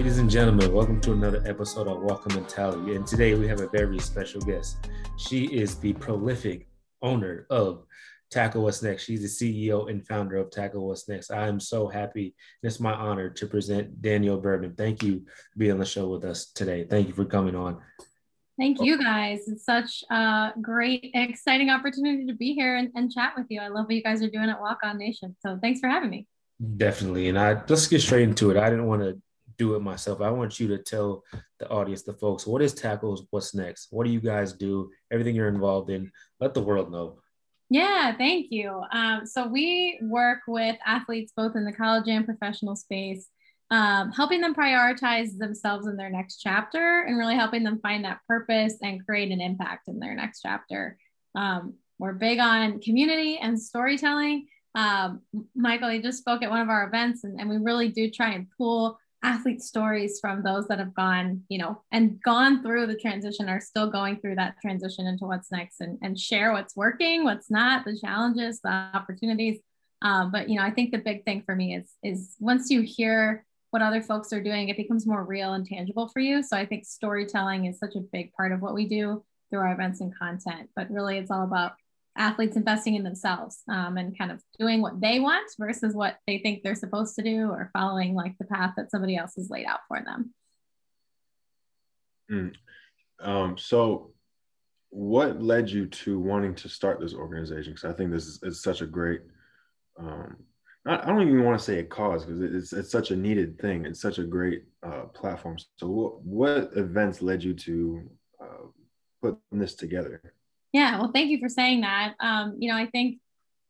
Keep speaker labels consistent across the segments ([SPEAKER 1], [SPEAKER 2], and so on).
[SPEAKER 1] Ladies and gentlemen, welcome to another episode of Walk On Mentality. And today we have a very special guest. She is the prolific owner of Tackle What's Next. She's the CEO and founder of Tackle What's Next. I am so happy. It's my honor to present Danielle Berman. Thank you for being on the show with us today. Thank you for coming on.
[SPEAKER 2] Thank you guys. It's such a great, exciting opportunity to be here and, and chat with you. I love what you guys are doing at Walk On Nation. So thanks for having me.
[SPEAKER 1] Definitely. And I let's get straight into it. I didn't want to do it myself. I want you to tell the audience, the folks, what is tackles? What's next? What do you guys do? Everything you're involved in. Let the world know.
[SPEAKER 2] Yeah, thank you. Um, so we work with athletes both in the college and professional space, um, helping them prioritize themselves in their next chapter and really helping them find that purpose and create an impact in their next chapter. Um, we're big on community and storytelling. Um, Michael, you just spoke at one of our events, and, and we really do try and pull athlete stories from those that have gone, you know, and gone through the transition are still going through that transition into what's next and, and share what's working, what's not, the challenges, the opportunities. Um, but you know, I think the big thing for me is is once you hear what other folks are doing, it becomes more real and tangible for you. So I think storytelling is such a big part of what we do through our events and content. But really, it's all about athletes investing in themselves um, and kind of doing what they want versus what they think they're supposed to do or following like the path that somebody else has laid out for them.
[SPEAKER 3] Mm. Um, so, what led you to wanting to start this organization? Because I think this is, is such a great. Um, I don't even want to say a cause because it's it's such a needed thing. It's such a great uh, platform. So, what, what events led you to uh, put this together?
[SPEAKER 2] Yeah, well, thank you for saying that. Um, you know, I think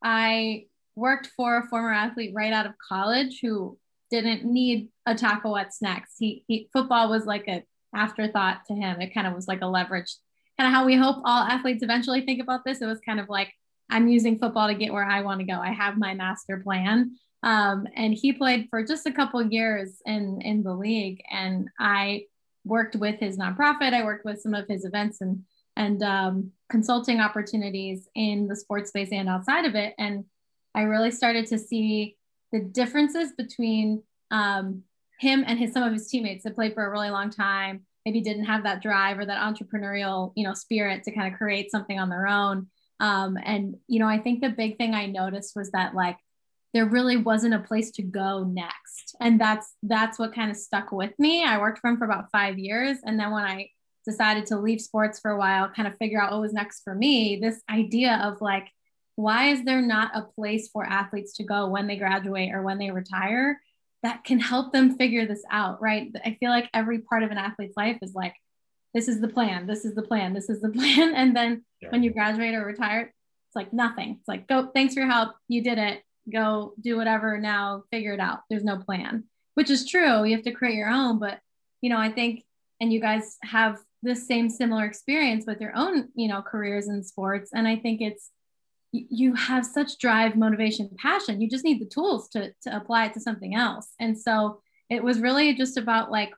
[SPEAKER 2] I worked for a former athlete right out of college who didn't need a tackle what's next. He, he football was like a afterthought to him. It kind of was like a leverage, kind of how we hope all athletes eventually think about this. It was kind of like I'm using football to get where I want to go. I have my master plan. Um, and he played for just a couple years in in the league, and I worked with his nonprofit. I worked with some of his events and and um, consulting opportunities in the sports space and outside of it. And I really started to see the differences between um, him and his some of his teammates that played for a really long time, maybe didn't have that drive or that entrepreneurial, you know, spirit to kind of create something on their own. Um, and you know, I think the big thing I noticed was that like there really wasn't a place to go next, and that's that's what kind of stuck with me. I worked for him for about five years, and then when I decided to leave sports for a while, kind of figure out what was next for me, this idea of like, why is there not a place for athletes to go when they graduate or when they retire that can help them figure this out, right? I feel like every part of an athlete's life is like, this is the plan, this is the plan, this is the plan. And then yeah. when you graduate or retire, it's like nothing. It's like, go, thanks for your help. You did it. Go do whatever now, figure it out. There's no plan, which is true. You have to create your own. But, you know, I think, and you guys have the same similar experience with your own you know careers in sports. And i think it's you have such drive motivation passion. You just need the tools to to apply it to something else. And so it was really just about like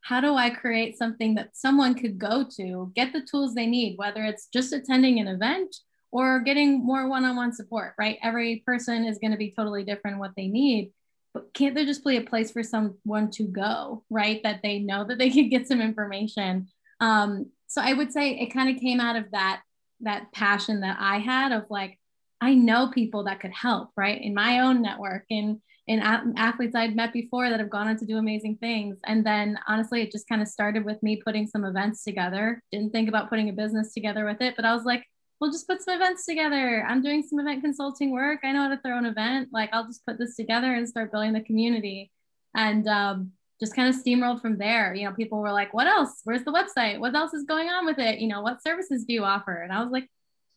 [SPEAKER 2] how do i create something that someone could go to get the tools they need whether it's just attending an event or getting more one-on-one support right? Every person is going to be totally different what they need but can't there just be a place for someone to go right? That they know that they could get some information um, so I would say it kind of came out of that that passion that I had of like I know people that could help, right? In my own network and in athletes I'd met before that have gone on to do amazing things. And then honestly, it just kind of started with me putting some events together. Didn't think about putting a business together with it, but I was like, we'll just put some events together. I'm doing some event consulting work. I know how to throw an event. Like I'll just put this together and start building the community. And um, just kind of steamrolled from there. You know, people were like, what else? Where's the website? What else is going on with it? You know, what services do you offer? And I was like,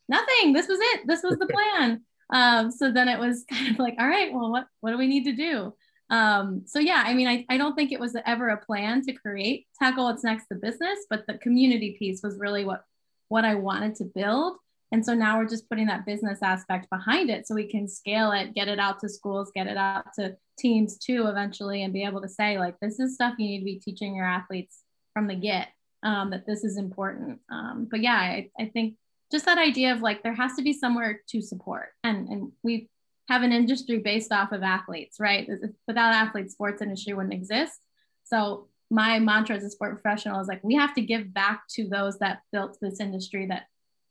[SPEAKER 2] nothing. This was it. This was the plan. um, so then it was kind of like, all right, well, what, what do we need to do? Um, so yeah, I mean, I, I don't think it was ever a plan to create tackle what's next the business, but the community piece was really what what I wanted to build. And so now we're just putting that business aspect behind it so we can scale it, get it out to schools, get it out to teams too eventually, and be able to say, like, this is stuff you need to be teaching your athletes from the get, um, that this is important. Um, but yeah, I, I think just that idea of like there has to be somewhere to support. And, and we have an industry based off of athletes, right? Without athletes, sports industry wouldn't exist. So my mantra as a sport professional is like we have to give back to those that built this industry that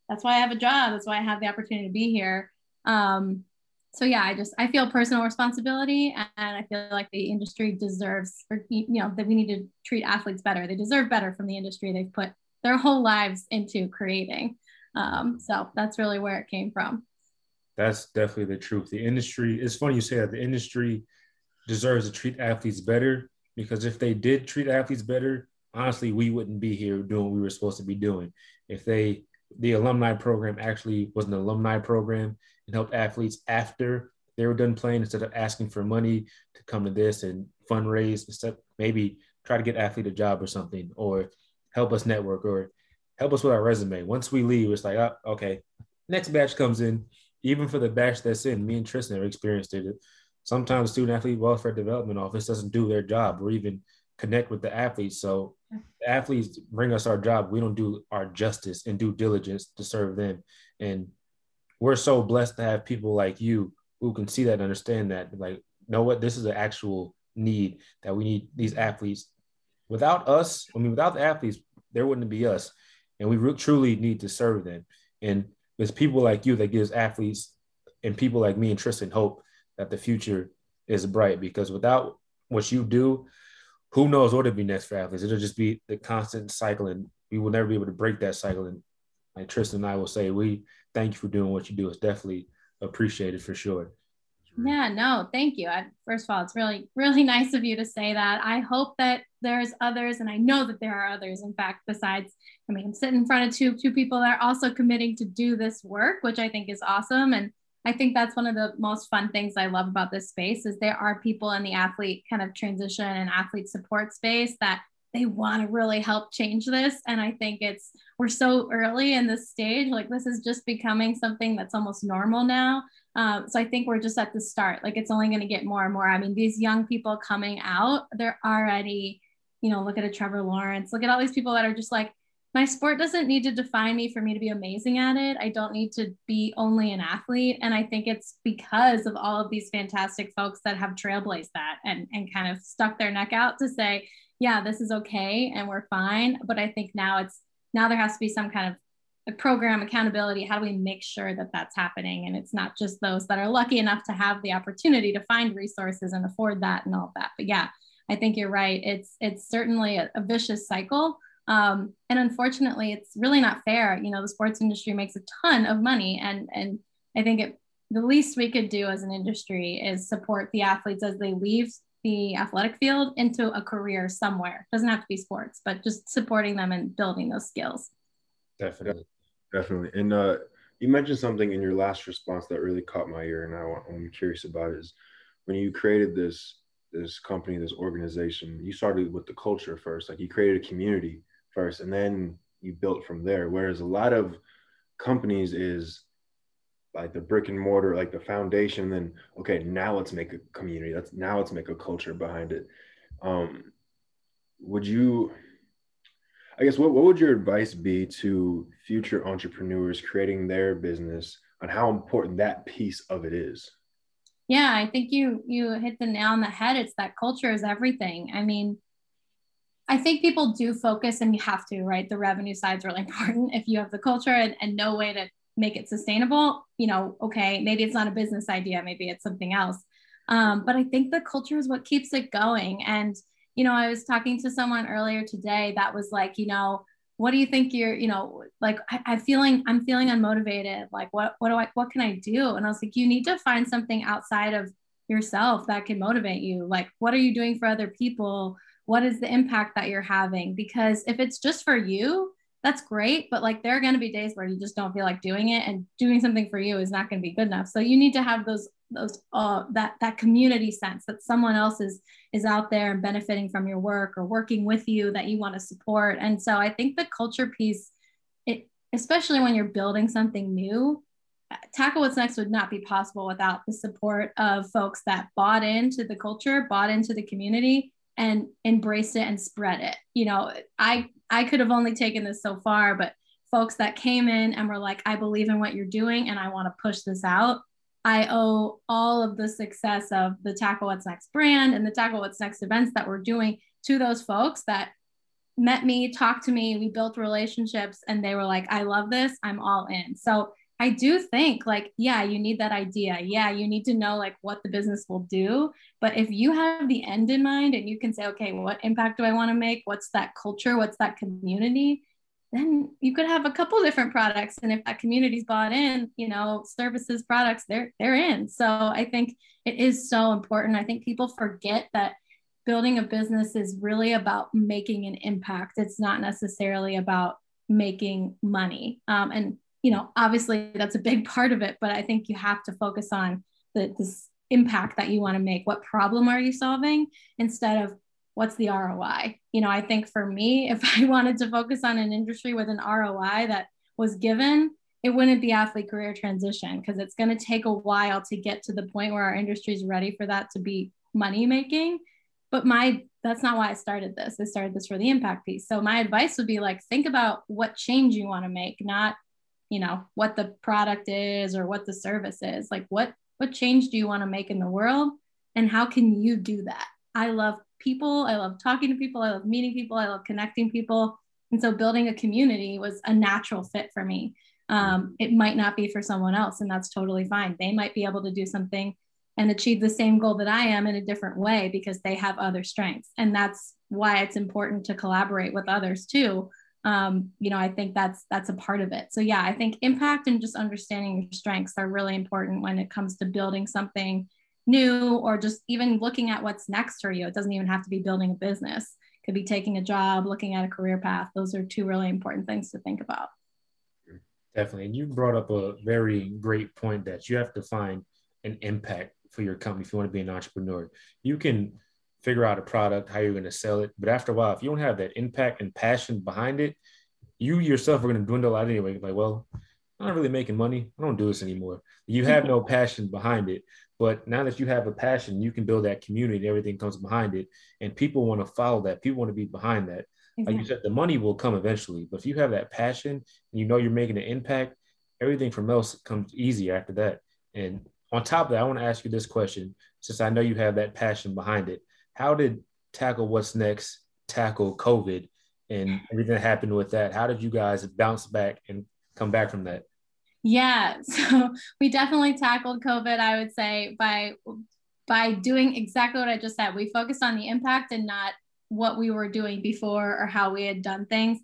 [SPEAKER 2] that's why i have a job that's why i have the opportunity to be here um, so yeah i just i feel personal responsibility and i feel like the industry deserves or you know that we need to treat athletes better. They deserve better from the industry. They've put their whole lives into creating. Um, so that's really where it came from.
[SPEAKER 1] That's definitely the truth. The industry it's funny you say that. The industry deserves to treat athletes better because if they did treat athletes better honestly we wouldn't be here doing what we were supposed to be doing. If they the alumni program actually was an alumni program and helped athletes after they were done playing instead of asking for money to come to this and fundraise instead maybe try to get athlete a job or something or help us network or help us with our resume. Once we leave it's like oh, okay next batch comes in. Even for the batch that's in me and tristan have experienced it. Sometimes student athlete welfare development office doesn't do their job or even connect with the athletes so athletes bring us our job. We don't do our justice and due diligence to serve them. And we're so blessed to have people like you who can see that and understand that like know what? This is an actual need that we need these athletes. Without us i mean without the athletes there wouldn't be us. And we truly need to serve them. And it's people like you that gives athletes and people like me and tristan hope that the future is bright because without what you do who knows what it'll be next for athletes it'll just be the constant cycle and we will never be able to break that cycle and like tristan and i will say we thank you for doing what you do. It's definitely appreciated for sure.
[SPEAKER 2] Yeah, no, thank you. I, first of all, it's really, really nice of you to say that. I hope that there's others, and I know that there are others. In fact, besides, I mean, I'm sitting in front of two two people that are also committing to do this work, which I think is awesome. And I think that's one of the most fun things I love about this space is there are people in the athlete kind of transition and athlete support space that they want to really help change this. And I think it's, we're so early in this stage, like this is just becoming something that's almost normal now. Um, so I think we're just at the start. Like it's only going to get more and more. I mean, these young people coming out, they're already, you know, look at a Trevor Lawrence, look at all these people that are just like, my sport doesn't need to define me for me to be amazing at it. I don't need to be only an athlete. And I think it's because of all of these fantastic folks that have trailblazed that and, and kind of stuck their neck out to say, yeah, this is okay and we're fine. But I think now it's now there has to be some kind of program accountability. How do we make sure that that's happening? And it's not just those that are lucky enough to have the opportunity to find resources and afford that and all that. But yeah, I think you're right. It's it's certainly a, a vicious cycle. Um, and unfortunately, it's really not fair. You know, the sports industry makes a ton of money, and and I think it, the least we could do as an industry is support the athletes as they leave the athletic field into a career somewhere. Doesn't have to be sports, but just supporting them and building those skills.
[SPEAKER 3] Definitely. Definitely. And uh, you mentioned something in your last response that really caught my ear, and I I'm curious about is when you created this this company, this organization, you started with the culture first. Like you created a community first, and then you built from there. Whereas a lot of companies is like the brick and mortar, like the foundation. Then okay, now let's make a community. That's now let's make a culture behind it. Um, would you? I guess what, what would your advice be to future entrepreneurs creating their business on how important that piece of it is?
[SPEAKER 2] Yeah, I think you you hit the nail on the head. It's that culture is everything. I mean, I think people do focus and you have to, right? The revenue side is really important. If you have the culture and, and no way to make it sustainable, you know, okay, maybe it's not a business idea, maybe it's something else. Um, but I think the culture is what keeps it going. And, you know, I was talking to someone earlier today that was like, you know, what do you think you're, you know, like I, I'm feeling, I'm feeling unmotivated. Like, what, what do I, what can I do? And I was like, you need to find something outside of yourself that can motivate you. Like, what are you doing for other people? What is the impact that you're having? Because if it's just for you, that's great but like there are going to be days where you just don't feel like doing it and doing something for you is not going to be good enough so you need to have those those uh that that community sense that someone else is is out there and benefiting from your work or working with you that you want to support and so i think the culture piece it especially when you're building something new tackle what's next would not be possible without the support of folks that bought into the culture bought into the community and embrace it and spread it you know i I could have only taken this so far, but folks that came in and were like, I believe in what you're doing and I want to push this out. I owe all of the success of the Tackle What's Next brand and the Tackle What's Next events that we're doing to those folks that met me, talked to me, we built relationships, and they were like, I love this, I'm all in. So I do think like, yeah, you need that idea. Yeah, you need to know like what the business will do. But if you have the end in mind and you can say, okay, what impact do I want to make? What's that culture? What's that community? Then you could have a couple different products. And if that community's bought in, you know, services, products, they're they're in. So I think it is so important. I think people forget that building a business is really about making an impact. It's not necessarily about making money. Um, and you know, obviously that's a big part of it, but I think you have to focus on the this impact that you want to make. What problem are you solving instead of what's the ROI? You know, I think for me, if I wanted to focus on an industry with an ROI that was given, it wouldn't be athlete career transition because it's going to take a while to get to the point where our industry is ready for that to be money making. But my that's not why I started this. I started this for the impact piece. So my advice would be like think about what change you want to make, not you know what the product is or what the service is. Like what what change do you want to make in the world? And how can you do that? I love people. I love talking to people. I love meeting people. I love connecting people. And so building a community was a natural fit for me. Um, it might not be for someone else and that's totally fine. They might be able to do something and achieve the same goal that i am in a different way because they have other strengths. And that's why it's important to collaborate with others too um, you know, I think that's that's a part of it. So yeah, I think impact and just understanding your strengths are really important when it comes to building something new or just even looking at what's next for you. It doesn't even have to be building a business. It could be taking a job, looking at a career path. Those are two really important things to think about.
[SPEAKER 1] Definitely. And you brought up a very great point that you have to find an impact for your company if you want to be an entrepreneur. You can figure out a product, how you're going to sell it. But after a while, if you don't have that impact and passion behind it, you yourself are going to dwindle out anyway. Like, well, I'm not really making money. I don't do this anymore. You have no passion behind it. But now that you have a passion, you can build that community and everything comes behind it. And people want to follow that. People want to be behind that. Exactly. Like you said, the money will come eventually. But if you have that passion and you know you're making an impact, everything from else comes easy after that. And on top of that, I want to ask you this question, since I know you have that passion behind it how did tackle what's next tackle COVID and everything that happened with that? How did you guys bounce back and come back from that?
[SPEAKER 2] Yeah, so we definitely tackled COVID. I would say by by doing exactly what I just said. We focused on the impact and not what we were doing before or how we had done things.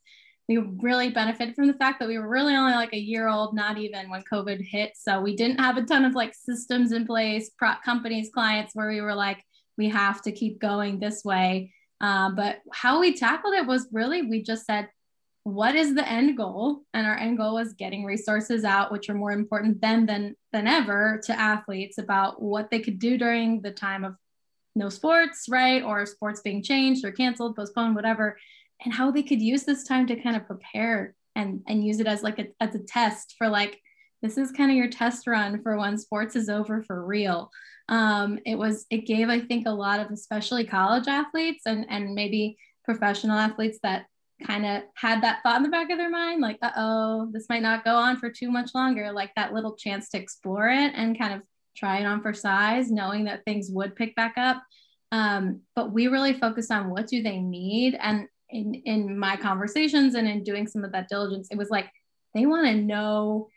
[SPEAKER 2] We really benefited from the fact that we were really only like a year old, not even when COVID hit. So we didn't have a ton of like systems in place, companies, clients where we were like, we have to keep going this way. Uh, but how we tackled it was really we just said, what is the end goal? And our end goal was getting resources out, which are more important then than than ever to athletes about what they could do during the time of no sports, right? Or sports being changed or canceled, postponed, whatever, and how they could use this time to kind of prepare and and use it as like a as a test for like this is kind of your test run for when sports is over for real. Um, it was it gave i think a lot of especially college athletes and and maybe professional athletes that kind of had that thought in the back of their mind like uh-oh this might not go on for too much longer like that little chance to explore it and kind of try it on for size knowing that things would pick back up. Um, but we really focused on what do they need? And in in my conversations and in doing some of that diligence it was like they want to know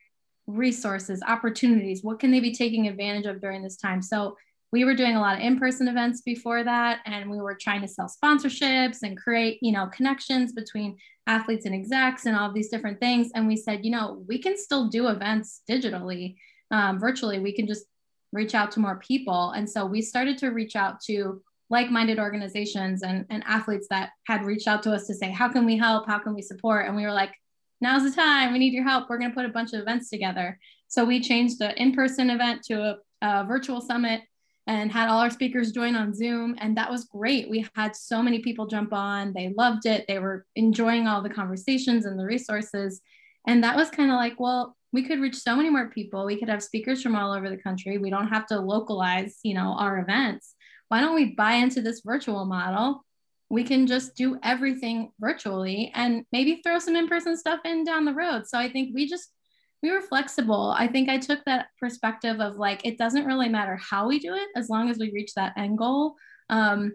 [SPEAKER 2] resources, opportunities? What can they be taking advantage of during this time? So we were doing a lot of in-person events before that and we were trying to sell sponsorships and create you know connections between athletes and execs and all these different things and we said you know we can still do events digitally um, virtually we can just reach out to more people and so we started to reach out to like-minded organizations and, and athletes that had reached out to us to say how can we help how can we support and we were like now's the time. We need your help. We're going to put a bunch of events together. So we changed the in person event to a, a, virtual summit and had all our speakers join on Zoom. And that was great. We had so many people jump on. They loved it. They were enjoying all the conversations and the resources. And that was kind of like, well, we could reach so many more people. We could have speakers from all over the country. We don't have to localize, you know, our events. Why don't we buy into this virtual model we can just do everything virtually and maybe throw some in-person stuff in down the road so i think we just we were flexible i think i took that perspective of like it doesn't really matter how we do it as long as we reach that end goal um,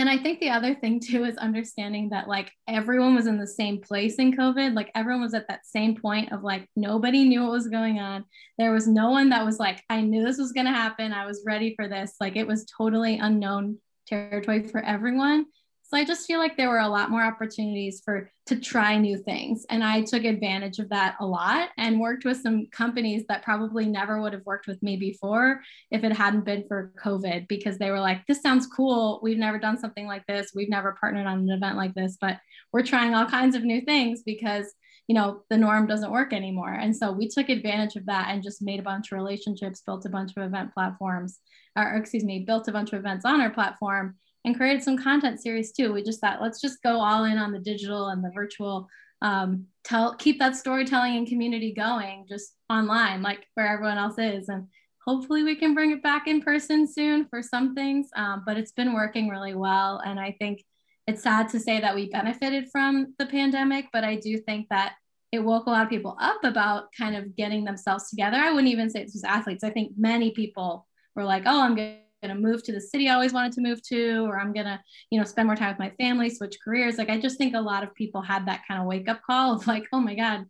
[SPEAKER 2] and I think the other thing too is understanding that like everyone was in the same place in COVID. Like everyone was at that same point of like nobody knew what was going on. There was no one that was like, I knew this was going to happen. I was ready for this. Like it was totally unknown territory for everyone. So I just feel like there were a lot more opportunities for to try new things. And I took advantage of that a lot and worked with some companies that probably never would have worked with me before if it hadn't been for COVID, because they were like, this sounds cool. We've never done something like this. We've never partnered on an event like this, but we're trying all kinds of new things because you know the norm doesn't work anymore and so we took advantage of that and just made a bunch of relationships built a bunch of event platforms or excuse me built a bunch of events on our platform and created some content series too. We just thought, let's just go all in on the digital and the virtual. Um, tell keep that storytelling and community going just online, like where everyone else is, and hopefully we can bring it back in person soon for some things. Um, but it's been working really well, and I think it's sad to say that we benefited from the pandemic, but I do think that it woke a lot of people up about kind of getting themselves together. I wouldn't even say it was athletes. I think many people were like, "Oh, I'm good." Going to move to the city I always wanted to move to, or I'm going to, you know, spend more time with my family, switch careers. Like, I just think a lot of people had that kind of wake up call of like, oh my God,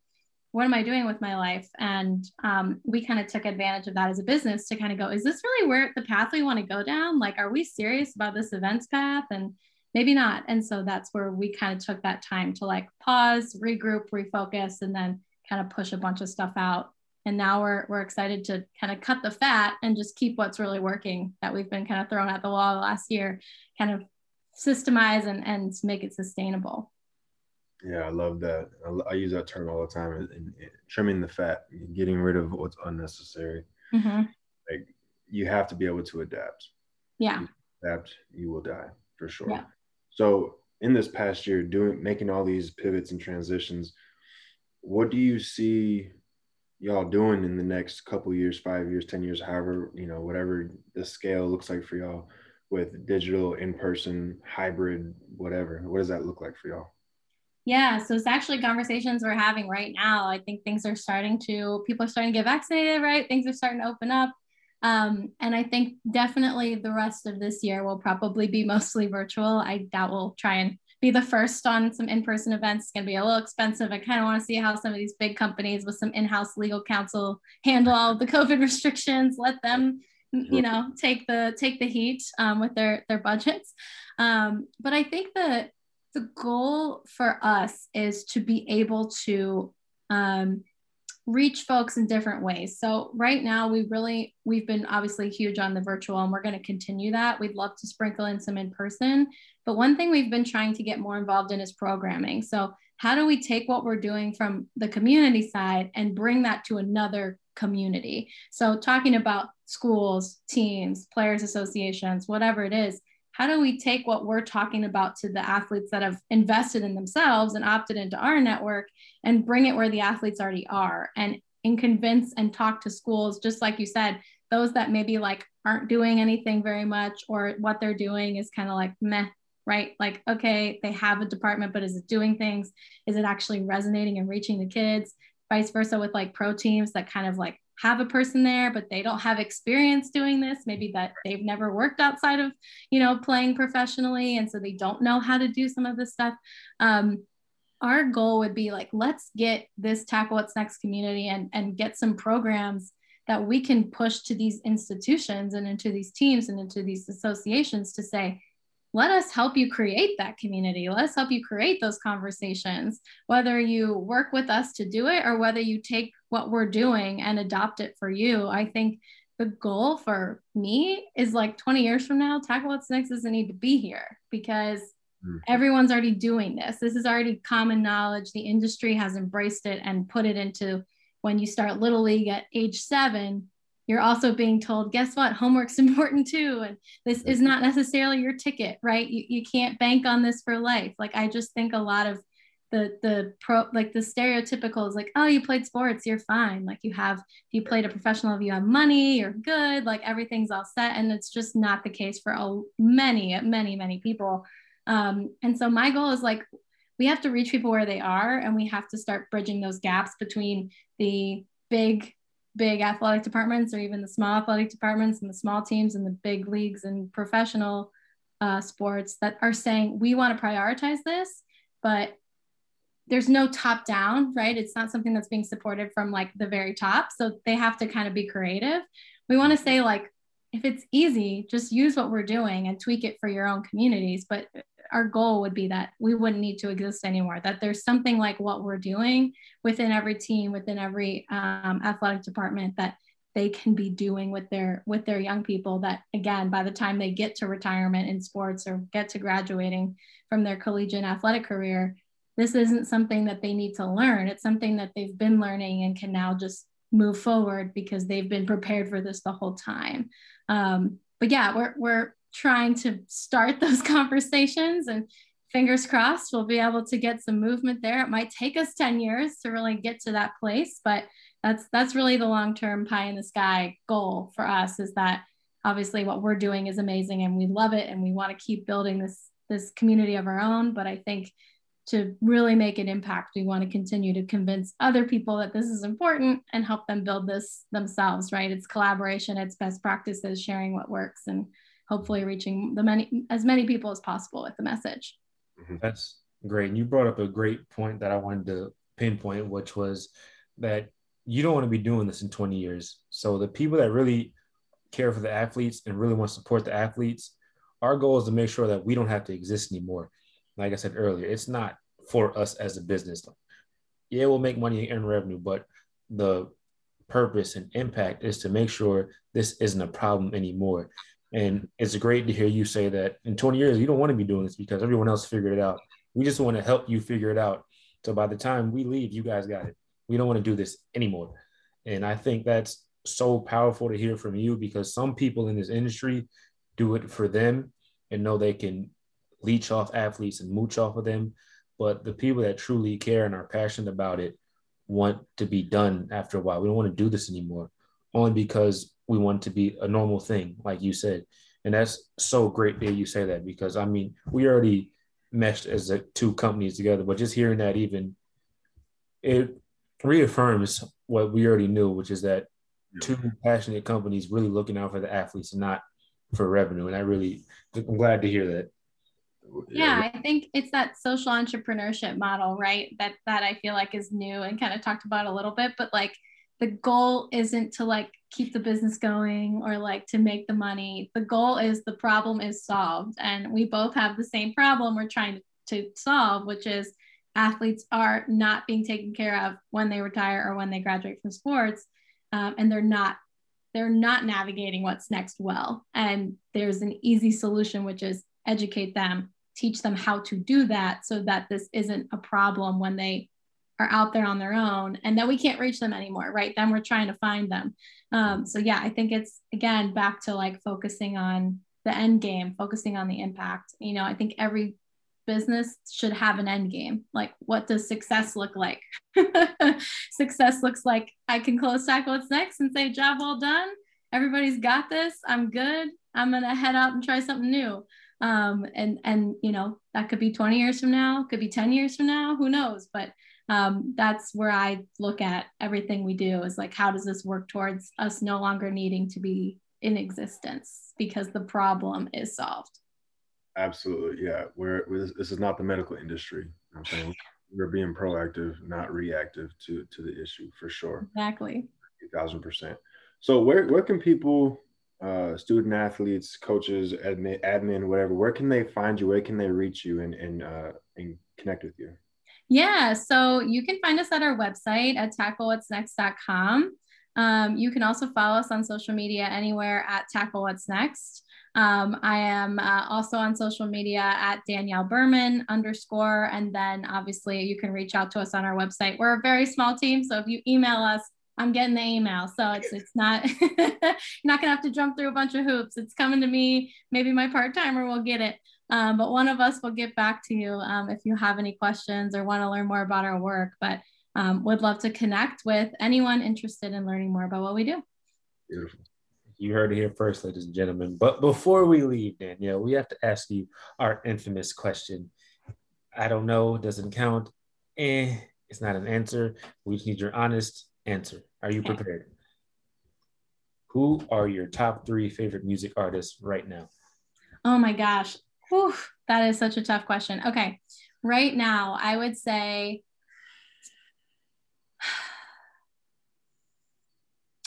[SPEAKER 2] what am I doing with my life? And um, we kind of took advantage of that as a business to kind of go, is this really where the path we want to go down? Like, are we serious about this events path? And maybe not. And so that's where we kind of took that time to like pause, regroup, refocus, and then kind of push a bunch of stuff out and now we're we're excited to kind of cut the fat and just keep what's really working that we've been kind of thrown at the wall last year kind of systemize and, and make it sustainable.
[SPEAKER 3] Yeah i love that. I, I use that term all the time in, in, in trimming the fat getting rid of what's unnecessary. Mm-hmm. like you have to be able to adapt.
[SPEAKER 2] Yeah.
[SPEAKER 3] You adapt you will die for sure. Yeah. so in this past year doing making all these pivots and transitions what do you see y'all doing in the next couple years, five years, 10 years, however, you know, whatever the scale looks like for y'all with digital, in person, hybrid, whatever? What does that look like for y'all?
[SPEAKER 2] Yeah, so it's actually conversations we're having right now. I think things are starting to, people are starting to get vaccinated, right? Things are starting to open up. Um, and I think definitely the rest of this year will probably be mostly virtual. I doubt we'll try and be the first on some in-person events. It's going to be a little expensive. I kind of want to see how some of these big companies with some in-house legal counsel handle all the COVID restrictions. Let them, you know, take the take the heat um, with their their budgets. Um, but I think that the goal for us is to be able to um, reach folks in different ways. So right now we really we've been obviously huge on the virtual and we're going to continue that. We'd love to sprinkle in some in person, but one thing we've been trying to get more involved in is programming. So, how do we take what we're doing from the community side and bring that to another community? So, talking about schools, teams, players associations, whatever it is, how do we take what we're talking about to the athletes that have invested in themselves and opted into our network and bring it where the athletes already are and and convince and talk to schools just like you said those that maybe like aren't doing anything very much or what they're doing is kind of like meh right? Like, okay, they have a department, but is it doing things? Is it actually resonating and reaching the kids? Vice versa with like pro teams that kind of like have a person there, but they don't have experience doing this. Maybe that they've never worked outside of, you know, playing professionally. And so they don't know how to do some of this stuff. Um, our goal would be like, let's get this tackle what's next community and, and get some programs that we can push to these institutions and into these teams and into these associations to say, let us help you create that community. Let us help you create those conversations, whether you work with us to do it or whether you take what we're doing and adopt it for you. I think the goal for me is like 20 years from now, Tackle What's Next doesn't need to be here because mm-hmm. everyone's already doing this. This is already common knowledge. The industry has embraced it and put it into when you start Little League at age seven, you're also being told guess what homework's important too and this is not necessarily your ticket right you, you can't bank on this for life like i just think a lot of the the pro like the stereotypical is like oh you played sports you're fine. Like you have you played a professional if you have money you're good like everything's all set and it's just not the case for many many many people. Um, and so my goal is like we have to reach people where they are and we have to start bridging those gaps between the big big athletic departments or even the small athletic departments and the small teams and the big leagues and professional uh, sports that are saying we want to prioritize this, but there's no top down, right? It's not something that's being supported from like the very top. So they have to kind of be creative. We want to say, like, if it's easy, just use what we're doing and tweak it for your own communities. But our goal would be that we wouldn't need to exist anymore, that there's something like what we're doing within every team, within every um, athletic department that they can be doing with their with their young people that again by the time they get to retirement in sports or get to graduating from their collegiate athletic career this isn't something that they need to learn. It's something that they've been learning and can now just move forward because they've been prepared for this the whole time. Um, but yeah, we're, we're trying to start those conversations and fingers crossed we'll be able to get some movement there. It might take us 10 years to really get to that place, but that's that's really the long-term pie in the sky goal for us is that obviously what we're doing is amazing and we love it and we want to keep building this this community of our own. But I think to really make an impact, we want to continue to convince other people that this is important and help them build this themselves, right? It's collaboration, it's best practices, sharing what works, and hopefully reaching the many as many people as possible with the message.
[SPEAKER 1] Mm-hmm. That's great. And you brought up a great point that I wanted to pinpoint, which was that you don't want to be doing this in 20 years. So the people that really care for the athletes and really want to support the athletes, our goal is to make sure that we don't have to exist anymore like I said earlier, it's not for us as a business. Yeah, we'll make money and earn revenue, but the purpose and impact is to make sure this isn't a problem anymore. And it's great to hear you say that in 20 years, you don't want to be doing this because everyone else figured it out. We just want to help you figure it out. So by the time we leave, you guys got it. We don't want to do this anymore. And I think that's so powerful to hear from you because some people in this industry do it for them and know they can leech off athletes and mooch off of them. But the people that truly care and are passionate about it want to be done after a while. We don't want to do this anymore, only because we want to be a normal thing, like you said. And that's so great that you say that because I mean, we already meshed as a, two companies together, but just hearing that even it reaffirms what we already knew, which is that two passionate companies really looking out for the athletes and not for revenue. And I really, I'm glad to hear that
[SPEAKER 2] yeah i think it's that social entrepreneurship model right? That that i feel like is new and kind of talked about a little bit but like the goal isn't to like keep the business going or like to make the money. The goal is the problem is solved and we both have the same problem we're trying to solve which is athletes are not being taken care of when they retire or when they graduate from sports um, and they're not they're not navigating what's next well. And there's an easy solution which is educate them teach them how to do that so that this isn't a problem when they are out there on their own and then we can't reach them anymore right? Then we're trying to find them. Um, so yeah i think it's again back to like focusing on the end game focusing on the impact. You know i think every business should have an end game. Like what does success look like? Success looks like i can close tackle what's next and say job well done. Everybody's got this. I'm good. I'm gonna head out and try something new um, and and you know that could be 20 years from now could be 10 years from now who knows? But um, that's where i look at everything we do is like how does this work towards us no longer needing to be in existence because the problem is solved?
[SPEAKER 3] Absolutely yeah. We're, we're this is not the medical industry i'm saying? We're being proactive not reactive to to the issue for sure.
[SPEAKER 2] Exactly.
[SPEAKER 3] 1000% so where where can people uh, student athletes, coaches, admin, admin, whatever, where can they find you? Where can they reach you and and uh, and connect with you?
[SPEAKER 2] Yeah, so you can find us at our website at tacklewhatsnext.com. Um, you can also follow us on social media anywhere at Tackle What's Next. Um, I am uh, also on social media at Danielle Berman underscore. And then obviously you can reach out to us on our website. We're a very small team. So if you email us, I'm getting the email. So it's it's not you're not gonna have to jump through a bunch of hoops. It's coming to me. Maybe my part timer will get it. Um, but one of us will get back to you um, if you have any questions or want to learn more about our work. But um, would love to connect with anyone interested in learning more about what we do.
[SPEAKER 3] Beautiful.
[SPEAKER 1] You heard it here first, ladies and gentlemen. But before we leave, Danielle, we have to ask you our infamous question. I don't know, doesn't count. Eh, it's not an answer. We just need your honest answer. Are you prepared? Who are your top three favorite music artists right now?
[SPEAKER 2] Oh my gosh. Whew, that is such a tough question. Okay. Right now, I would say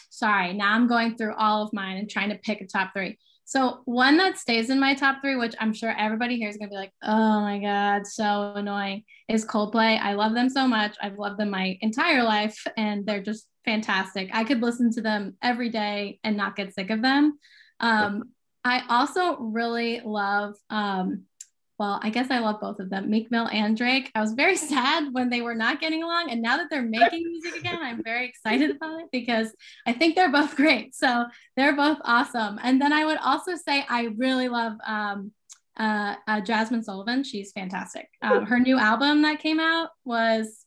[SPEAKER 2] sorry, now I'm going through all of mine and trying to pick a top three. So one that stays in my top three, which I'm sure everybody here is gonna be like, oh my god, so annoying, is Coldplay. I love them so much. I've loved them my entire life, and they're just fantastic. I could listen to them every day and not get sick of them. Um, I also really love um, well, I guess I love both of them, Meek Mill and Drake. I was very sad when they were not getting along. And now that they're making music again, I'm very excited about it because I think they're both great. So they're both awesome. And then I would also say I really love um, uh, uh, Jazmine Sullivan. She's fantastic. Um, her new album that came out was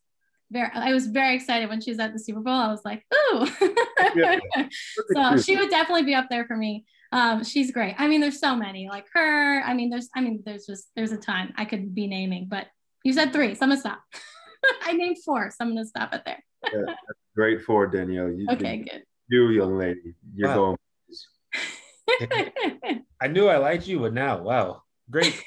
[SPEAKER 2] very, I was very excited when she was at the Super Bowl. I was like, ooh. so she would definitely be up there for me um, she's great. I mean, there's so many like her. I mean, there's, I mean, there's just, there's a ton I could be naming, but you said three, so I'm gonna stop. I named four, so I'm gonna stop it there.
[SPEAKER 3] yeah, great four, Danielle. You,
[SPEAKER 2] okay, good.
[SPEAKER 3] You, young lady, you're wow.
[SPEAKER 1] going. I knew I liked you, but now, wow, great.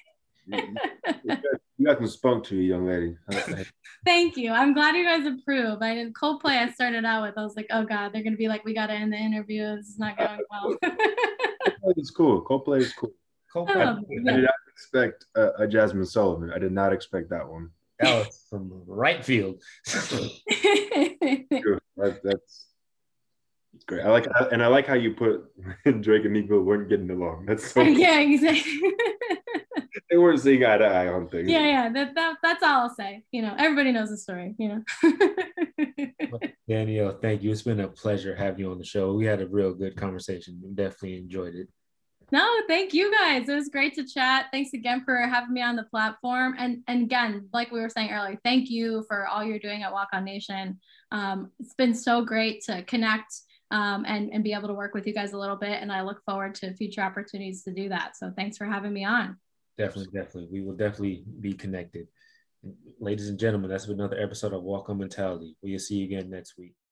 [SPEAKER 3] You got some spunk to you, young lady.
[SPEAKER 2] Thank you. I'm glad you guys approve. I did Coldplay. I started out with. I was like, oh god, they're gonna be like, we gotta end the interview. This is not going well.
[SPEAKER 3] Coldplay is cool. Coldplay is cool. Coldplay. I, oh, I did not expect uh, a, a Jazmine Sullivan. I did not expect that one.
[SPEAKER 1] That was from right field.
[SPEAKER 3] that, that's great. I like and I like how you put Drake and Meek Mill weren't getting along. That's so
[SPEAKER 2] yeah, exactly
[SPEAKER 3] they weren't seeing eye to eye on things.
[SPEAKER 2] Yeah, yeah. That, that that's all I'll say. You know, everybody knows the story. You
[SPEAKER 1] know. Danielle, thank you. It's been a pleasure having you on the show. We had a real good conversation. Definitely enjoyed it.
[SPEAKER 2] No, thank you guys. It was great to chat. Thanks again for having me on the platform. And and again, like we were saying earlier, thank you for all you're doing at Walk On Nation. Um, it's been so great to connect um, and and be able to work with you guys a little bit. And I look forward to future opportunities to do that. So thanks for having me on.
[SPEAKER 1] Definitely, definitely. We will definitely be connected. Ladies and gentlemen, that's another episode of Walk On Mentality. We'll see you again next week.